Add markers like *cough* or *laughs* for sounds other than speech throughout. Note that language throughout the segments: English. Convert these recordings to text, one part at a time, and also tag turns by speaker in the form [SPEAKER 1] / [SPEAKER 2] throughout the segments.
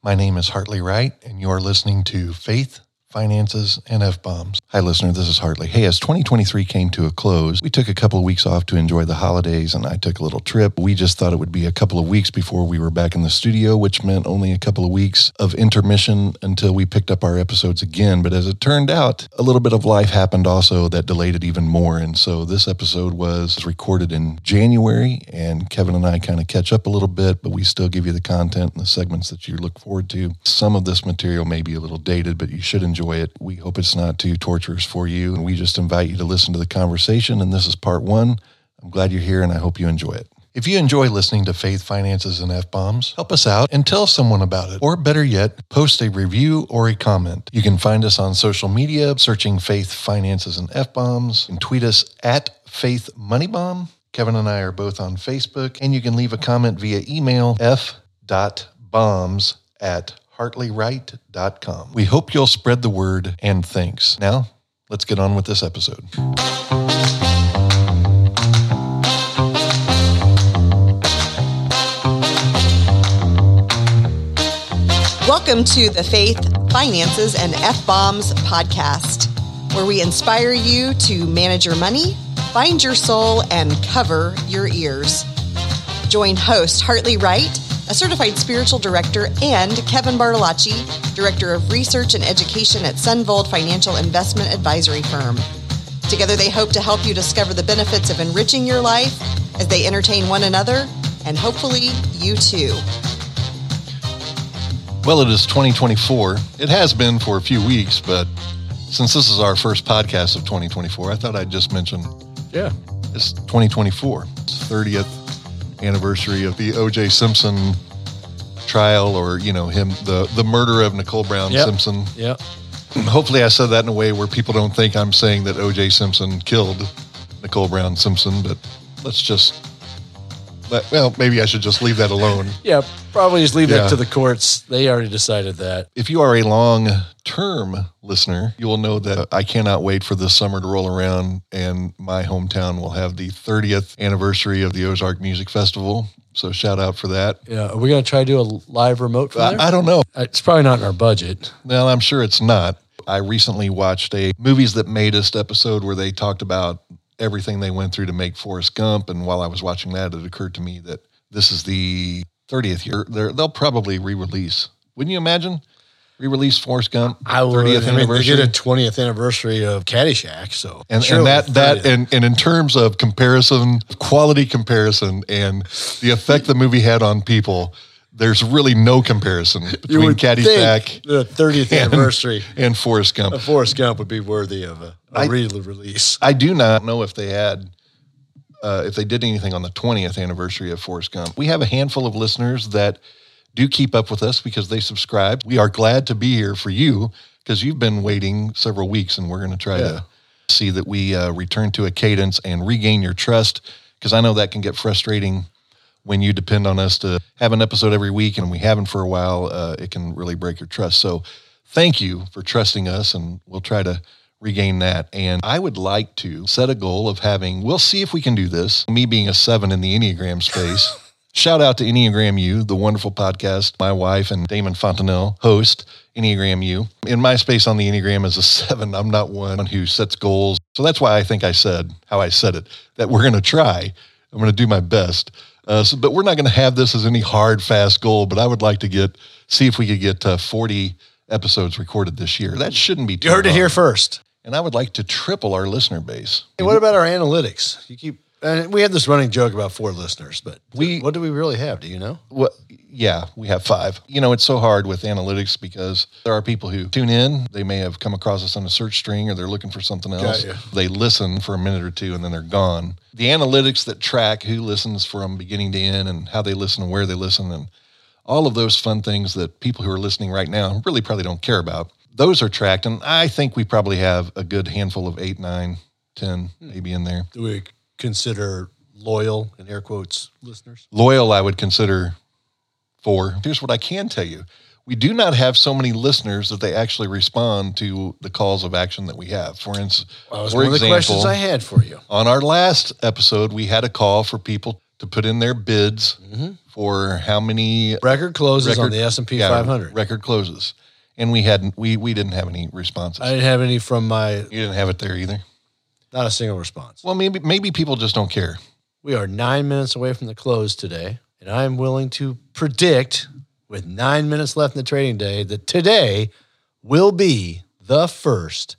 [SPEAKER 1] My name is Hartley Wright, and you're listening to Faith, Finances, and F Bombs. Hi, listener. This is Hartley. Hey, as 2023 came to a close, we took a couple of weeks off to enjoy the holidays, and I took a little trip. We just thought it would be a couple of weeks before we were back in the studio, which meant only a couple of weeks of intermission until we picked up our episodes again. But as it turned out, a little bit of life happened also that delayed it even more. And so this episode was recorded in January, and Kevin and I kind of catch up a little bit, but we still give you the content and the segments that you look forward to. Some of this material may be a little dated, but you should enjoy it. We hope it's not too for you. And we just invite you to listen to the conversation. And this is part one. I'm glad you're here and I hope you enjoy it. If you enjoy listening to Faith, Finances, and F Bombs, help us out and tell someone about it. Or better yet, post a review or a comment. You can find us on social media searching Faith, Finances, and F Bombs and tweet us at Faith Moneybomb. Kevin and I are both on Facebook, and you can leave a comment via email f.bombs at hartleywright.com. We hope you'll spread the word and thanks. Now, let's get on with this episode.
[SPEAKER 2] Welcome to the Faith, Finances, and F Bombs podcast, where we inspire you to manage your money, find your soul, and cover your ears. Join host Hartley Wright, a certified spiritual director, and Kevin Bartolacci, Director of Research and Education at Sunvold Financial Investment Advisory Firm. Together, they hope to help you discover the benefits of enriching your life as they entertain one another and hopefully you too.
[SPEAKER 1] Well, it is 2024. It has been for a few weeks, but since this is our first podcast of 2024, I thought I'd just mention
[SPEAKER 3] Yeah.
[SPEAKER 1] it's 2024. It's 30th anniversary of the O.J. Simpson trial, or you know him the the murder of Nicole Brown
[SPEAKER 3] Yep.
[SPEAKER 1] Simpson.
[SPEAKER 3] Yeah.
[SPEAKER 1] Hopefully, I said that in a way where people don't think I'm saying that O.J. Simpson killed Nicole Brown Simpson, but let's just. Well, maybe I should just leave that alone. *laughs*
[SPEAKER 3] Yeah. Probably just leave
[SPEAKER 1] Yeah.
[SPEAKER 3] that to the courts. They already decided that.
[SPEAKER 1] If you are a long term listener, you will know that I cannot wait for this summer to roll around and my hometown will have the 30th anniversary of the Ozark Music Festival. So shout out for that.
[SPEAKER 3] Yeah. Are we going to try to do a live remote from there?
[SPEAKER 1] I, I don't know.
[SPEAKER 3] Uh, it's probably not in our budget.
[SPEAKER 1] Well, I'm sure it's not. I recently watched a Movies That Made Us episode where they talked about everything they went through to make Forrest Gump. And while I was watching that, it occurred to me that this is the 30th year. They're, they'll probably re release. Wouldn't you imagine? Re release Forrest Gump, 30th
[SPEAKER 3] I mean, they did a 20th anniversary of Caddyshack. So,
[SPEAKER 1] and, and that that and, and in terms of comparison, quality comparison, and the effect the movie had on people, there's really no comparison between Caddyshack
[SPEAKER 3] the 30th
[SPEAKER 1] and-
[SPEAKER 3] anniversary
[SPEAKER 1] and Forrest Gump.
[SPEAKER 3] of Forrest Gump would be worthy of a, a
[SPEAKER 1] I-
[SPEAKER 3] re-release.
[SPEAKER 1] I do not know if they had, uh, if they did anything on the 20th anniversary of Forrest Gump. We have a handful of listeners that do keep up with us because they subscribe. We are glad to be here for you because you've been waiting several weeks, and we're going to try
[SPEAKER 3] Yeah.
[SPEAKER 1] to see that we uh, return to a cadence and regain your trust because I know that can get frustrating when you depend on us to have an episode every week and we haven't for a while, uh, it can really break your trust. So thank you for trusting us and we'll try to regain that. And I would like to set a goal of having, we'll see if we can do this, me being a seven in the Enneagram space. *laughs* Shout out to Enneagram U, the wonderful podcast my wife and Damon Fontanelle host, Enneagram U. In my space on the Enneagram as a seven, I'm not one who sets goals. So that's why I think I said how I said it, that we're going to try. I'm going to do my best. Uh, so, but we're not going to have this as any hard, fast goal. But I would like to get, see if we could get uh, 40 episodes recorded this year. That shouldn't be too
[SPEAKER 3] You heard it here first.
[SPEAKER 1] And I would like to triple our listener base.
[SPEAKER 3] Hey, what about our analytics? You keep. And we had this running joke about four listeners, but
[SPEAKER 1] We-
[SPEAKER 3] what do we really have? Do you know?
[SPEAKER 1] Well, yeah, we have five. You know, it's so hard with analytics because there are people who tune in. They may have come across us on a search string or they're looking for something else. They listen for a minute or two and then they're gone. The analytics that track who listens from beginning to end and how they listen and where they listen and all of those fun things that people who are listening right now really probably don't care about. Those are tracked. And I think we probably have a good handful of eight, nine, ten, hmm. maybe in there.
[SPEAKER 3] Do we consider loyal in air quotes listeners?
[SPEAKER 1] Loyal, I would consider four. Here's what I can tell you. We do not have so many listeners that they actually respond to the calls of action that we have. For instance,
[SPEAKER 3] That
[SPEAKER 1] for
[SPEAKER 3] one of the questions I had for you.
[SPEAKER 1] on our last episode, we had a call for people to put in their bids mm-hmm. for how many
[SPEAKER 3] Record closes on the S and P
[SPEAKER 1] yeah,
[SPEAKER 3] 500.
[SPEAKER 1] record closes, and we hadn't we we didn't have any responses.
[SPEAKER 3] I didn't have any from my
[SPEAKER 1] you didn't have it there either.
[SPEAKER 3] Not a single response.
[SPEAKER 1] Well, maybe maybe people just don't care.
[SPEAKER 3] We are nine minutes away from the close today, and I'm willing to predict, with nine minutes left in the trading day, that today will be the first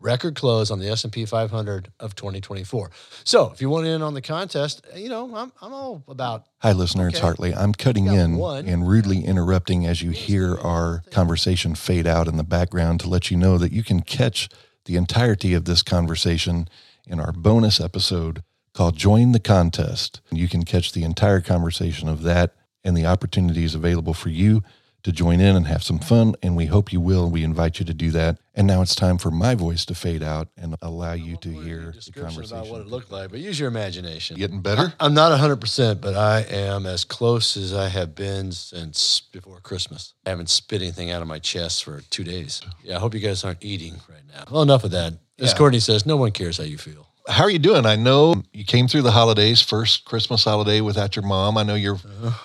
[SPEAKER 3] record close on the S&P 500 of 2024. So, if you want in on the contest, you know, I'm, I'm all about
[SPEAKER 1] Hi, listener. It's Hartley. I'm cutting in
[SPEAKER 3] one.
[SPEAKER 1] and rudely interrupting as you hear our conversation fade out in the background to let you know that you can catch the entirety of this conversation in our bonus episode called Join the Contest. You can catch the entire conversation of that and the opportunities available for you to join in and have some fun. And we hope you will. We invite you to do that. And now it's time for my voice to fade out and allow you to hear the conversation.
[SPEAKER 3] about what it looked like, but use your imagination.
[SPEAKER 1] Getting better?
[SPEAKER 3] I'm not 100%, but I am as close as I have been since before Christmas. I haven't spit anything out of my chest for two days. Yeah, I hope you guys aren't eating right now. Well, enough of that. As
[SPEAKER 1] Yeah.
[SPEAKER 3] Courtney says, no one cares how you feel.
[SPEAKER 1] How are you doing? I know you came through the holidays, first Christmas holiday without your mom. I know your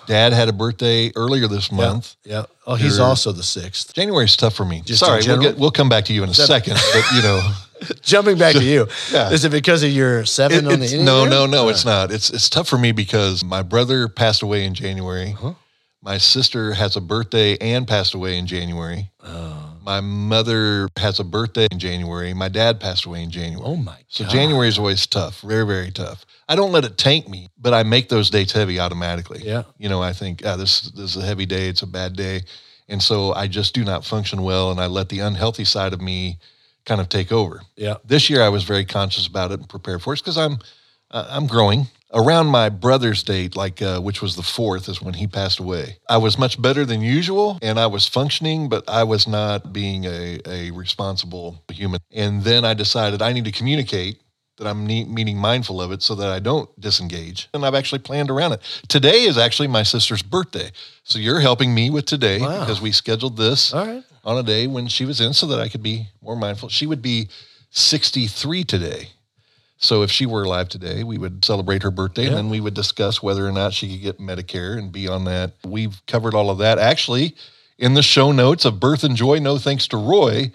[SPEAKER 1] dad had a birthday earlier this month.
[SPEAKER 3] Yeah. Oh, he's
[SPEAKER 1] You're-
[SPEAKER 3] also the sixth.
[SPEAKER 1] January's tough for me.
[SPEAKER 3] Just
[SPEAKER 1] Sorry, we'll
[SPEAKER 3] general?
[SPEAKER 1] get we'll come back to you in a second. But you know, *laughs*
[SPEAKER 3] Jumping back to *laughs* you.
[SPEAKER 1] Yeah.
[SPEAKER 3] Is it because of your seven
[SPEAKER 1] it-
[SPEAKER 3] on the
[SPEAKER 1] it's,
[SPEAKER 3] Enneagram?
[SPEAKER 1] no, no, no, it's not. It's it's tough for me because my brother passed away in January.
[SPEAKER 3] Uh-huh.
[SPEAKER 1] My sister has a birthday and passed away in January.
[SPEAKER 3] Oh.
[SPEAKER 1] My mother has a birthday in January. My dad passed away in January.
[SPEAKER 3] Oh, my
[SPEAKER 1] So January is always tough, very, very tough. I don't let it tank me, but I make those dates heavy automatically.
[SPEAKER 3] Yeah.
[SPEAKER 1] You know, I think, ah, this, this is a heavy day. It's a bad day. And so I just do not function well. And I let the unhealthy side of me kind of take over.
[SPEAKER 3] Yeah.
[SPEAKER 1] This year I was very conscious about it and prepared for it because I'm, uh, I'm growing. Around my brother's date, like uh, which was the fourth, is when he passed away. I was much better than usual, and I was functioning, but I was not being a, a responsible human. And then I decided I need to communicate that I'm ne- meaning mindful of it so that I don't disengage. And I've actually planned around it. Today is actually my sister's birthday, so you're helping me with today
[SPEAKER 3] Wow.
[SPEAKER 1] because we scheduled this
[SPEAKER 3] right.
[SPEAKER 1] on a day when she was in so that I could be more mindful. She would be 63 today. So if she were alive today, we would celebrate her birthday and then we would discuss whether or not she could get Medicare and be on that. We've covered all of that. Actually, in the show notes of Birth and Joy, no thanks to Roy,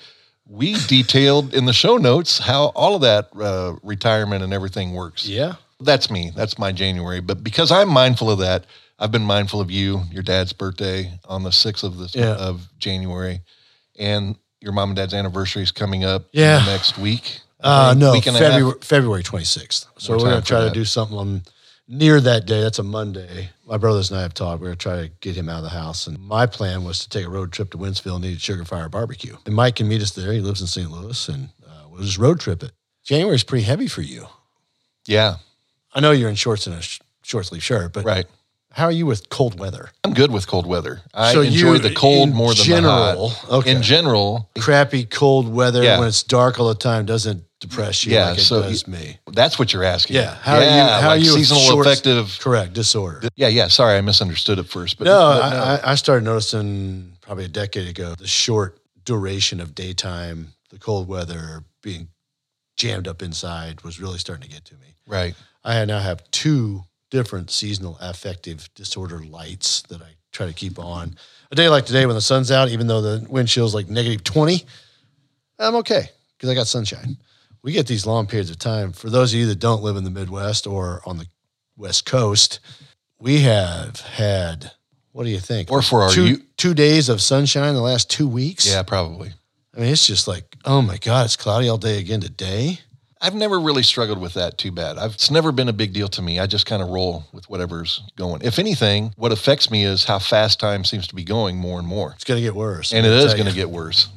[SPEAKER 1] we *laughs* detailed in the show notes how all of that uh, retirement and everything works.
[SPEAKER 3] Yeah.
[SPEAKER 1] That's me. That's my January. But because I'm mindful of that, I've been mindful of you, your dad's birthday on the 6th of this
[SPEAKER 3] Yeah.
[SPEAKER 1] of January, and your mom and dad's anniversary is coming up
[SPEAKER 3] Yeah.
[SPEAKER 1] next week.
[SPEAKER 3] Uh, no,
[SPEAKER 1] week and a half.
[SPEAKER 3] February, February 26th. So
[SPEAKER 1] More
[SPEAKER 3] we're gonna try to do something on near that day. That's a Monday. My brothers and I have talked. We're going to try to get him out of the house. And my plan was to take a road trip to Wentzville and eat at Sugar Fire Barbecue. And Mike can meet us there. He lives in St. Louis and uh, we'll just road trip it. January's pretty heavy for you.
[SPEAKER 1] Yeah,
[SPEAKER 3] I know you're in shorts and a sh- short sleeve shirt, but
[SPEAKER 1] right.
[SPEAKER 3] how are you with cold weather?
[SPEAKER 1] I'm good with cold weather. I
[SPEAKER 3] So
[SPEAKER 1] enjoy
[SPEAKER 3] you-
[SPEAKER 1] the cold more than
[SPEAKER 3] general,
[SPEAKER 1] the hot.
[SPEAKER 3] okay.
[SPEAKER 1] In general,
[SPEAKER 3] Crappy cold weather
[SPEAKER 1] Yeah.
[SPEAKER 3] when it's dark all the time doesn't depress you
[SPEAKER 1] Yeah,
[SPEAKER 3] like it
[SPEAKER 1] so
[SPEAKER 3] does me.
[SPEAKER 1] that's what you're asking.
[SPEAKER 3] Yeah. How are you? How
[SPEAKER 1] like
[SPEAKER 3] you?
[SPEAKER 1] seasonal affective.
[SPEAKER 3] Correct. Disorder.
[SPEAKER 1] Yeah, yeah. Sorry, I misunderstood at first. But
[SPEAKER 3] No,
[SPEAKER 1] but
[SPEAKER 3] I, I- I started noticing probably a decade ago the short duration of daytime, the cold weather, being jammed up inside was really starting to get to me.
[SPEAKER 1] right.
[SPEAKER 3] I now have two different seasonal affective disorder lights that I try to keep on. A day like today when the sun's out, even though the wind chill's like negative 20, I'm okay because I got sunshine. We get these long periods of time. For those of you that don't live in the Midwest or on the West Coast, we have had, what do you think?
[SPEAKER 1] Or for our
[SPEAKER 3] two,
[SPEAKER 1] you-
[SPEAKER 3] two days of sunshine the last two weeks.
[SPEAKER 1] Yeah, probably.
[SPEAKER 3] I mean, it's just like, oh my God, it's cloudy all day again today.
[SPEAKER 1] I've never really struggled with that too bad. I've, it's never been a big deal to me. I just kind of roll with whatever's going. If anything, what affects me is how fast time seems to be going more and more.
[SPEAKER 3] It's going to get worse.
[SPEAKER 1] And it is going to get worse.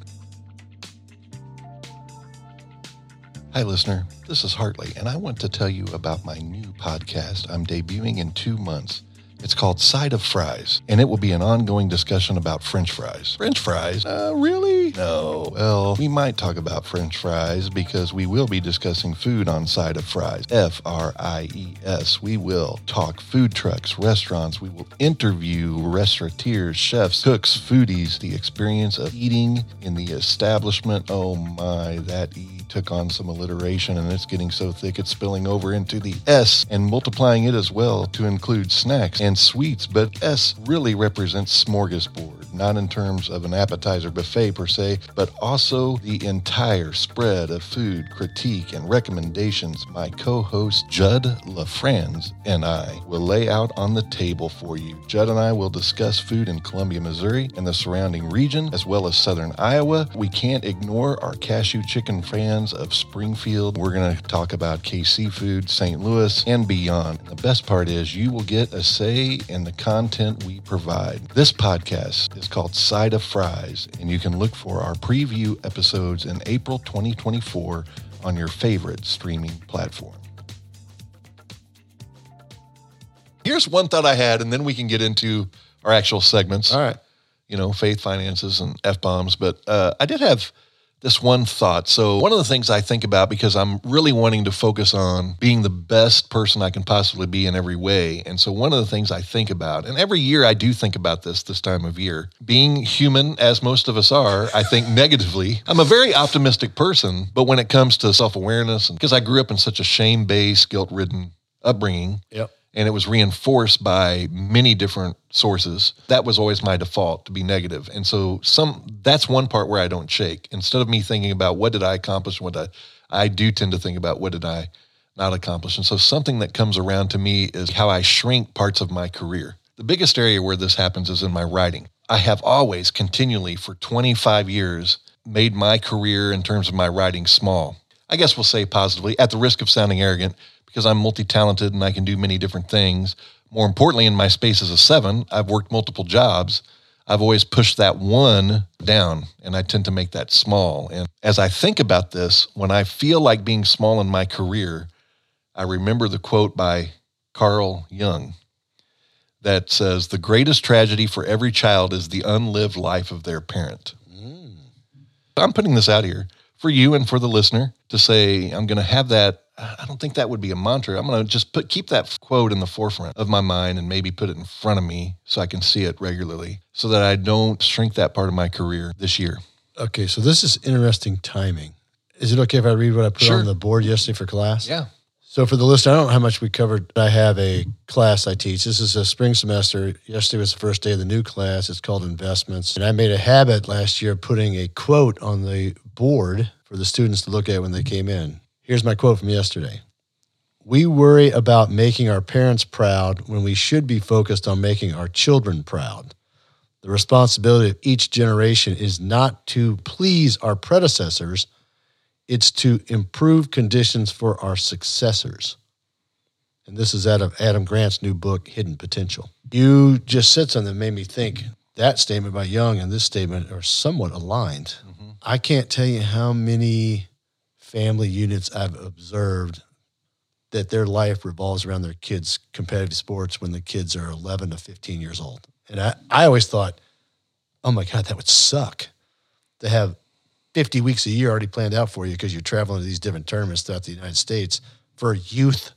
[SPEAKER 1] Hi, listener. This is Hartley, and I want to tell you about my new podcast I'm debuting in two months. It's called Side of Fries, and it will be an ongoing discussion about French fries. French fries? Uh, really? No. Well, we might talk about French fries because we will be discussing food on Side of Fries. F R I E S. We will talk food trucks, restaurants. We will interview restaurateurs, chefs, cooks, foodies, the experience of eating in the establishment. Oh my, that took on some alliteration and it's getting so thick it's spilling over into the S and multiplying it as well to include snacks and sweets. But S really represents smorgasbord, not in terms of an appetizer buffet per se, but also the entire spread of food, critique, and recommendations my co host Judd LaFranz and I will lay out on the table for you. Judd and I will discuss food in Columbia, Missouri and the surrounding region, as well as southern Iowa. We can't ignore our cashew chicken fans of Springfield. We're going to talk about KC Food, St. Louis, and beyond. The best part is you will get a say in the content we provide. This podcast is called Side of Fries, and you can look for our preview episodes in April 2024 on your favorite streaming platform. Here's one thought I had, and then we can get into our actual segments.
[SPEAKER 3] All right.
[SPEAKER 1] You know, faith, finances, and F bombs. But uh, I did have this one thought. So, one of the things I think about because I'm really wanting to focus on being the best person I can possibly be in every way. And so, one of the things I think about, and every year I do think about this this time of year, being human, as most of us are, I think *laughs* negatively. I'm a very optimistic person, but when it comes to self awareness, because I grew up in such a shame based, guilt ridden upbringing,
[SPEAKER 3] Yep.
[SPEAKER 1] And it was reinforced by many different sources that was always my default to be negative. And so some that's one part where i don't shake. Instead of me thinking about what did i accomplish what i i do tend to think about what did i not accomplish. And so something that comes around to me is how i shrink parts of my career. The biggest area where this happens is in my writing. I have always continually for 25 years made my career in terms of my writing small. I guess we'll say positively at the risk of sounding arrogant because I'm multi talented and I can do many different things. More importantly, in my space as a seven, I've worked multiple jobs. I've always pushed that one down and I tend to make that small. And as I think about this, when I feel like being small in my career, I remember the quote by Carl Jung that says, The greatest tragedy for every child is the unlived life of their parent. Mm. I'm putting this out here for you and for the listener to say, I'm going to have that I don't think that would be a mantra. I'm going to just put keep that quote in the forefront of my mind and maybe put it in front of me so I can see it regularly so that I don't shrink that part of my career this year.
[SPEAKER 3] Okay, so this is interesting timing. Is it okay if I read what I put
[SPEAKER 1] Sure.
[SPEAKER 3] on the board yesterday for class?
[SPEAKER 1] Yeah.
[SPEAKER 3] So for the listener, I don't know how much we covered. I have a class I teach. This is a spring semester. Yesterday was the first day of the new class. It's called investments. And I made a habit last year of putting a quote on the board for the students to look at when they came in. Here's my quote from yesterday. We worry about making our parents proud when we should be focused on making our children proud. The responsibility of each generation is not to please our predecessors, it's to improve conditions for our successors. And this is out of Adam Grant's new book, Hidden Potential. You just said something that made me think that statement by Jung and this statement are somewhat aligned. Mm-hmm. I can't tell you how many family units I've observed that their life revolves around their kids' competitive sports when the kids are 11 to 15 years old. And I, I always thought, oh my God, that would suck to have 50 weeks a year already planned out for you because you're traveling to these different tournaments throughout the United States for youth,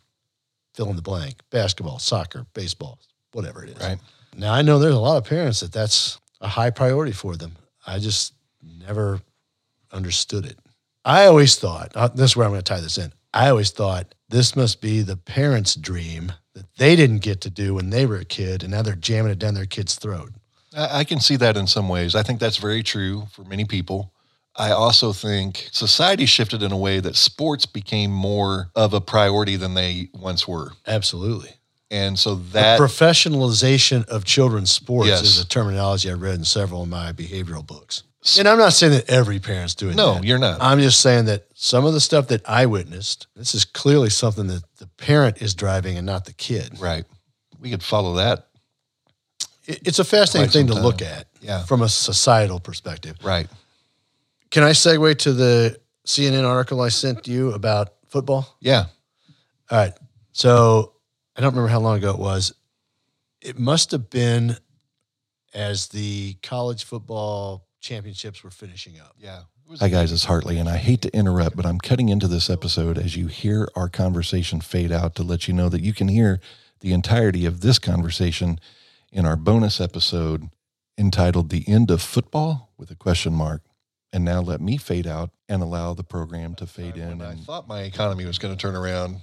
[SPEAKER 3] fill in the blank, basketball, soccer, baseball, whatever it is.
[SPEAKER 1] Right.
[SPEAKER 3] Now, I know there's a lot of parents that that's a high priority for them. I just never understood it. I always thought, uh, this is where I'm going to tie this in. I always thought this must be the parents' dream that they didn't get to do when they were a kid, and now they're jamming it down their kid's throat.
[SPEAKER 1] I, I can see that in some ways. I think that's very true for many people. I also think society shifted in a way that sports became more of a priority than they once were.
[SPEAKER 3] Absolutely.
[SPEAKER 1] And so that
[SPEAKER 3] professionalization of children's sports
[SPEAKER 1] Yes.
[SPEAKER 3] is a terminology I read in several of my behavioral books. And I'm not saying that every parent's doing it.
[SPEAKER 1] No,
[SPEAKER 3] that.
[SPEAKER 1] you're not.
[SPEAKER 3] I'm just saying that some of the stuff that I witnessed, this is clearly something that the parent is driving and not the kid.
[SPEAKER 1] right. We could follow that.
[SPEAKER 3] It's a fascinating thing to look at
[SPEAKER 1] Yeah.
[SPEAKER 3] from a societal perspective.
[SPEAKER 1] Right.
[SPEAKER 3] Can I segue to the CNN article I sent you about football?
[SPEAKER 1] Yeah.
[SPEAKER 3] All right. So I don't remember how long ago it was. it must have been as the college football championships were finishing up.
[SPEAKER 4] Yeah. Hi, guys, it's Hartley, and I hate to interrupt, but I'm cutting into this episode as you hear our conversation fade out to let you know that you can hear the entirety of this conversation in our bonus episode entitled The End of Football with a question mark. And now let me fade out and allow the program to fade in.
[SPEAKER 1] When I thought my economy was going to turn around,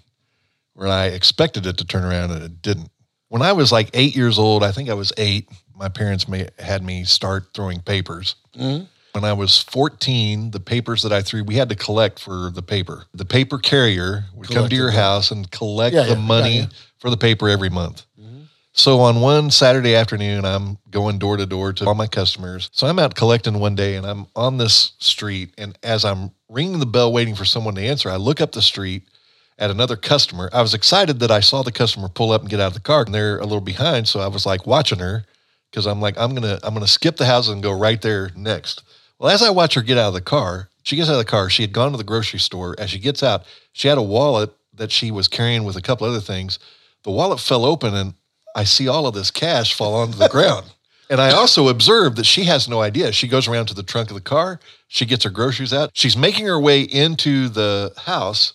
[SPEAKER 1] when I expected it to turn around, and it didn't. When I was like eight years old, I think I was eight. My parents may, had me start throwing papers. When I was 14, the papers that I threw, we had to collect for the paper. The paper carrier would come to your house and collect
[SPEAKER 3] Yeah,
[SPEAKER 1] the
[SPEAKER 3] yeah, yeah,
[SPEAKER 1] money
[SPEAKER 3] yeah.
[SPEAKER 1] for the paper every month. So on one Saturday afternoon, I'm going door to door to all my customers. So I'm out collecting one day and I'm on this street. And as I'm ringing the bell waiting for someone to answer, I look up the street at another customer. I was excited that I saw the customer pull up and get out of the car and they're a little behind. So I was like watching her because I'm like, I'm gonna I'm gonna skip the house and go right there next. Well, as I watch her get out of the car, she gets out of the car. She had gone to the grocery store. As she gets out, she had a wallet that she was carrying with a couple other things. The wallet fell open and I see all of this cash fall onto the ground. *laughs* And I also observed that she has no idea. She goes around to the trunk of the car. She gets her groceries out. She's making her way into the house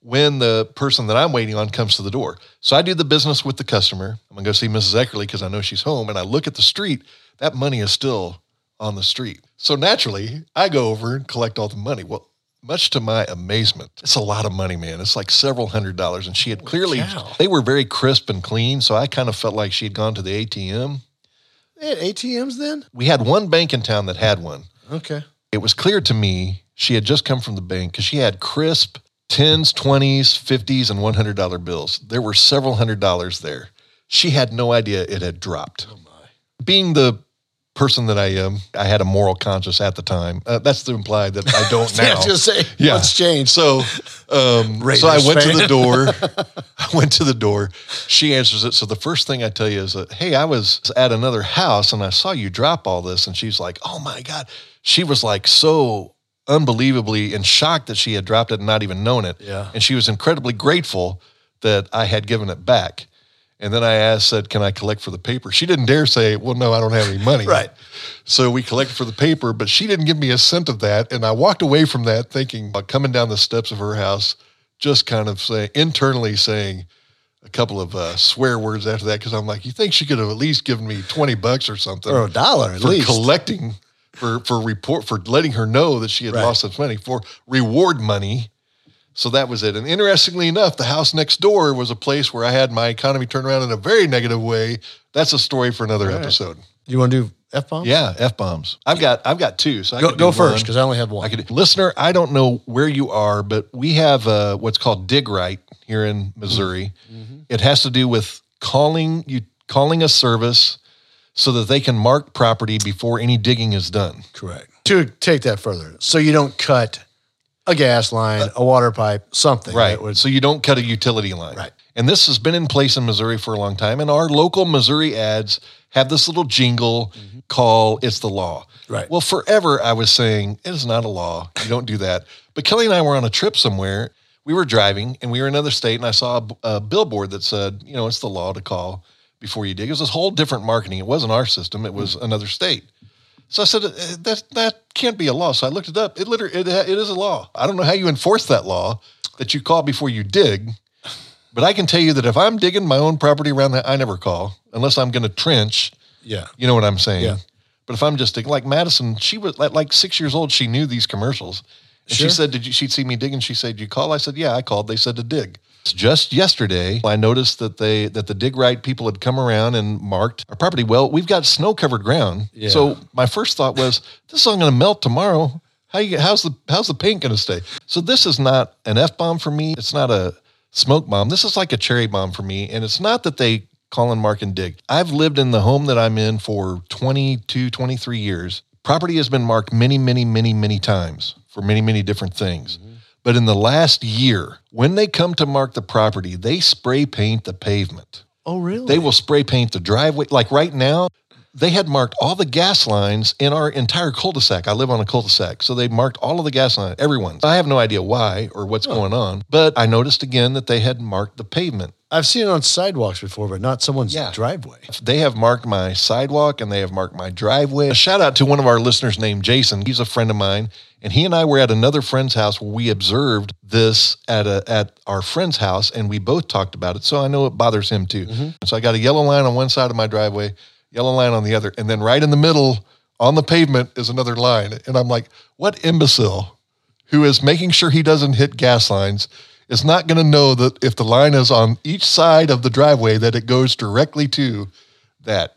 [SPEAKER 1] when the person that I'm waiting on comes to the door. So I do the business with the customer. I'm gonna go see Mrs. Eckerly because I know she's home. And I look at the street. That money is still on the street. So naturally, I go over and collect all the money. Well, much to my amazement, it's a lot of money, man. It's like several hundred dollars. And she had clearly,
[SPEAKER 3] cow.
[SPEAKER 1] they were very crisp and clean. So I kind of felt like she had gone to the ATM.
[SPEAKER 3] They had ATMs then?
[SPEAKER 1] We had one bank in town that had one.
[SPEAKER 3] Okay.
[SPEAKER 1] It was clear to me she had just come from the bank because she had crisp 10s, 20s, 50s, and $100 bills. There were several hundred dollars there. She had no idea it had dropped. Oh my. Being the person that I am, I had a moral conscience at the time. Uh, that's to imply that I don't *laughs*
[SPEAKER 3] Yeah, I
[SPEAKER 1] now.
[SPEAKER 3] was just say,
[SPEAKER 1] Yeah.
[SPEAKER 3] what's changed?
[SPEAKER 1] So, um, so I went to the door. *laughs* I went to the door. She answers it. So the first thing I tell you is that, hey, I was at another house and I saw you drop all this. And she's like, oh my God. She was like so unbelievably in shock that she had dropped it and not even known it.
[SPEAKER 3] Yeah.
[SPEAKER 1] And she was incredibly grateful that I had given it back. And then I asked, said, can I collect for the paper? She didn't dare say, well, no, I don't have any money.
[SPEAKER 3] Right.
[SPEAKER 1] So we collected for the paper, but she didn't give me a cent of that. And I walked away from that thinking about coming down the steps of her house, just kind of saying, internally saying a couple of uh, swear words after that. Cause I'm like, you think she could have at least given me 20 bucks or something
[SPEAKER 3] or a dollar at
[SPEAKER 1] for
[SPEAKER 3] least.
[SPEAKER 1] collecting, for, for report, for letting her know that she had
[SPEAKER 3] Right.
[SPEAKER 1] lost such money for reward money. So that was it. And interestingly enough, the house next door was a place where I had my economy turn around in a very negative way. That's a story for another episode.
[SPEAKER 3] you want to do f bombs?
[SPEAKER 1] Yeah, f bombs. I've got I've got two. So I
[SPEAKER 3] Go, go first because I only have one.
[SPEAKER 1] I could listener. I don't know where you are, but we have uh, what's called dig right here in Missouri.
[SPEAKER 3] Mm-hmm.
[SPEAKER 1] It has to do with calling you calling a service so that they can mark property before any digging is done.
[SPEAKER 3] Correct. To take that further, so you don't cut a gas line, a water pipe, something.
[SPEAKER 1] Right.
[SPEAKER 3] would-
[SPEAKER 1] so you don't cut a utility line.
[SPEAKER 3] Right.
[SPEAKER 1] And this has been in place in Missouri for a long time. And our local Missouri ads have this little jingle call It's the Law.
[SPEAKER 3] Mm-hmm. Right.
[SPEAKER 1] Well, forever I was saying, It is not a law. You don't do that. But Kelly and I were on a trip somewhere. We were driving and we were in another state. And I saw a, a billboard that said, You know, it's the law to call before you dig. It was this whole different marketing. It wasn't our system, it was another state. So I said, "Uh, that, that can't be a law. So I looked it up. It literally, it, it is a law. I don't know how you enforce that law that you call before you dig. But I can tell you that if I'm digging my own property around that, I never call unless I'm going to trench.
[SPEAKER 3] yeah.
[SPEAKER 1] You know what I'm saying?
[SPEAKER 3] Yeah.
[SPEAKER 1] But if I'm just digging, like Madison, she was like, like six years old. She knew these commercials. And
[SPEAKER 3] Sure.
[SPEAKER 1] she said, "Did you?" She'd see me digging. She said, "Did you call?" I said, "Yeah, I called." They said to dig. Just yesterday, I noticed that they that the dig right people had come around and marked our property. Well, we've got snow covered ground,
[SPEAKER 3] Yeah.
[SPEAKER 1] so my first thought was, "This is all going to melt tomorrow. How you how's the how's the paint going to stay?" So this is not an f bomb for me. It's not a smoke bomb. This is like a cherry bomb for me. And it's not that they call and mark and dig. I've lived in the home that I'm in for 22, 23 years. Property has been marked many, many, many, many times for many, many different things. Mm-hmm. But in the last year, when they come to mark the property, they spray paint the pavement.
[SPEAKER 3] Oh, really?
[SPEAKER 1] They will spray paint the driveway. Like right now,
[SPEAKER 5] they had marked all the gas lines in our entire cul-de-sac. I live on a cul-de-sac. So they marked all of the gas lines, everyone's. I have no idea why or what's going on, but I noticed again that they had marked the pavement.
[SPEAKER 3] I've seen it on sidewalks before, but not someone's
[SPEAKER 5] Yeah.
[SPEAKER 3] driveway.
[SPEAKER 5] They have marked my sidewalk and they have marked my driveway. A shout out to one of our listeners named Jason. He's a friend of mine, and he and I were at another friend's house where we observed this at a at our friend's house, and we both talked about it. So I know it bothers him too. Mm-hmm. So I got a yellow line on one side of my driveway, yellow line on the other, and then right in the middle on the pavement is another line. And I'm like, what imbecile who is making sure he doesn't hit gas lines is not going to know that if the line is on each side of the driveway that it goes directly to that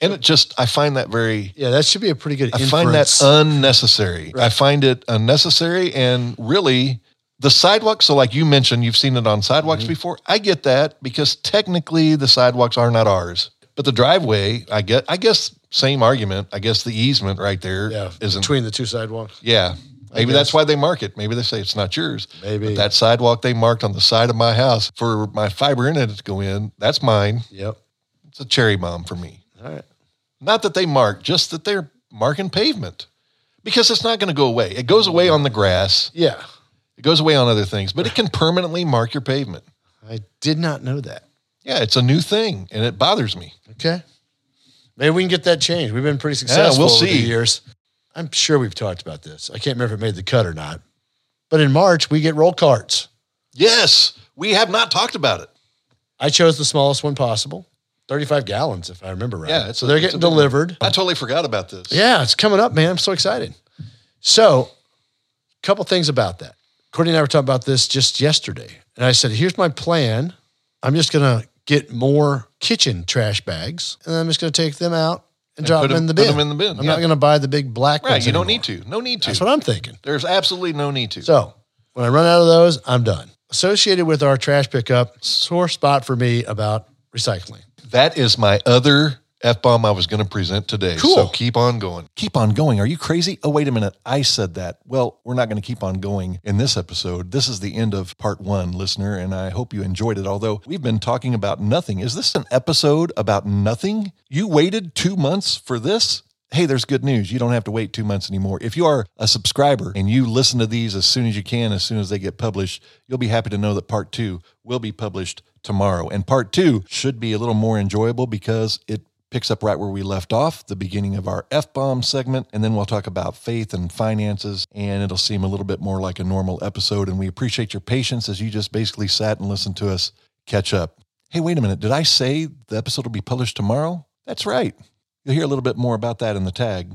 [SPEAKER 5] and it just i find that very
[SPEAKER 3] Yeah, that should be a pretty good
[SPEAKER 5] i
[SPEAKER 3] inference.
[SPEAKER 5] find that unnecessary i find it unnecessary and really the sidewalk so like you mentioned you've seen it on sidewalks
[SPEAKER 3] Mm-hmm.
[SPEAKER 5] before i get that because technically the sidewalks are not ours but the driveway i get i guess same argument i guess the easement right there
[SPEAKER 3] yeah,
[SPEAKER 5] isn't
[SPEAKER 3] between the two sidewalks.
[SPEAKER 5] yeah. Maybe that's why they mark it. Maybe they say it's not yours.
[SPEAKER 3] Maybe.
[SPEAKER 5] But that sidewalk they marked on the side of my house for my fiber internet to go in, that's mine.
[SPEAKER 3] Yep.
[SPEAKER 5] It's a cherry bomb for me.
[SPEAKER 3] All right.
[SPEAKER 5] Not that they mark, just that they're marking pavement because it's not going to go away. It goes away on the grass,
[SPEAKER 3] Yeah.
[SPEAKER 5] it goes away on other things, but it can permanently mark your pavement.
[SPEAKER 3] I did not know that.
[SPEAKER 5] Yeah, it's a new thing and it bothers me.
[SPEAKER 3] Okay. Maybe we can get that changed. We've been pretty successful yeah,
[SPEAKER 5] we'll
[SPEAKER 3] over the
[SPEAKER 5] see.
[SPEAKER 3] years. I'm sure we've talked about this. I can't remember if it made the cut or not. But in March, we get roll carts.
[SPEAKER 5] Yes, we have not talked about it.
[SPEAKER 3] I chose the smallest one possible, 35 gallons, if I remember right.
[SPEAKER 5] Yeah,
[SPEAKER 3] so
[SPEAKER 5] a-
[SPEAKER 3] they're getting delivered.
[SPEAKER 5] I totally forgot about this.
[SPEAKER 3] Yeah, it's coming up, man. I'm so excited. So, a couple things about that. Courtney and I were talking about this just yesterday. And I said, here's my plan. I'm just going to get more kitchen trash bags and I'm just going to take them out and, drop
[SPEAKER 5] put
[SPEAKER 3] them in
[SPEAKER 5] them-
[SPEAKER 3] the
[SPEAKER 5] put
[SPEAKER 3] bin.
[SPEAKER 5] them in the bin,
[SPEAKER 3] I'm
[SPEAKER 5] yeah.
[SPEAKER 3] not going to buy the big black
[SPEAKER 5] Right.
[SPEAKER 3] ones.
[SPEAKER 5] You don't
[SPEAKER 3] anymore.
[SPEAKER 5] need to. No need to.
[SPEAKER 3] That's what I'm thinking.
[SPEAKER 5] There's absolutely no need to.
[SPEAKER 3] So, when I run out of those, I'm done. Associated with our trash pickup, sore spot for me about recycling.
[SPEAKER 5] That is my other F bomb I was going to present today.
[SPEAKER 3] Cool.
[SPEAKER 5] So keep on going.
[SPEAKER 1] Keep on going. Are you crazy? Oh, wait a minute. I said that. Well, we're not going to keep on going in this episode. This is the end of part one, listener, and I hope you enjoyed it. Although we've been talking about nothing. Is this an episode about nothing? You waited two months for this? Hey, there's good news. You don't have to wait two months anymore. If you are a subscriber and you listen to these as soon as you can, as soon as they get published, you'll be happy to know that part two will be published tomorrow. And part two should be a little more enjoyable because it picks up right where we left off, the beginning of our F bomb segment. And then we'll talk about faith and finances, and it'll seem a little bit more like a normal episode. And we appreciate your patience as you just basically sat and listened to us catch up. Hey, wait a minute. Did I say the episode will be published tomorrow? That's right. You'll hear a little bit more about that in the tag.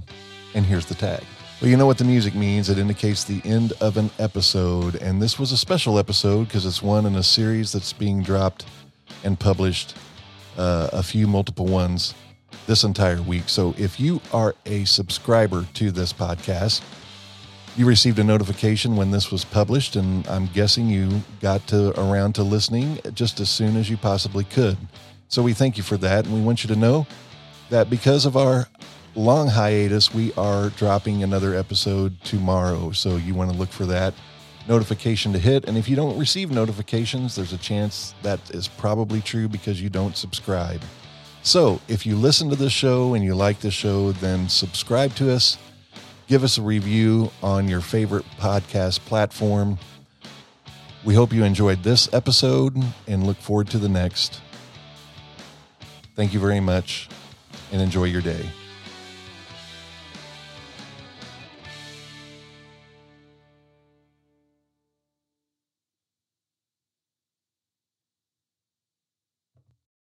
[SPEAKER 1] And here's the tag. Well, you know what the music means. It indicates the end of an episode. And this was a special episode because it's one in a series that's being dropped and published uh, a few multiple ones this entire week. So if you are a subscriber to this podcast, you received a notification when this was published, and I'm guessing you got to around to listening just as soon as you possibly could. So we thank you for that, and we want you to know that because of our long hiatus, we are dropping another episode tomorrow. So you want to look for that notification to hit. And if you don't receive notifications, there's a chance that is probably true because you don't subscribe. So if you listen to this show and you like this show, then subscribe to us. Give us a review on your favorite podcast platform. We hope you enjoyed this episode and look forward to the next. Thank you very much and enjoy your day.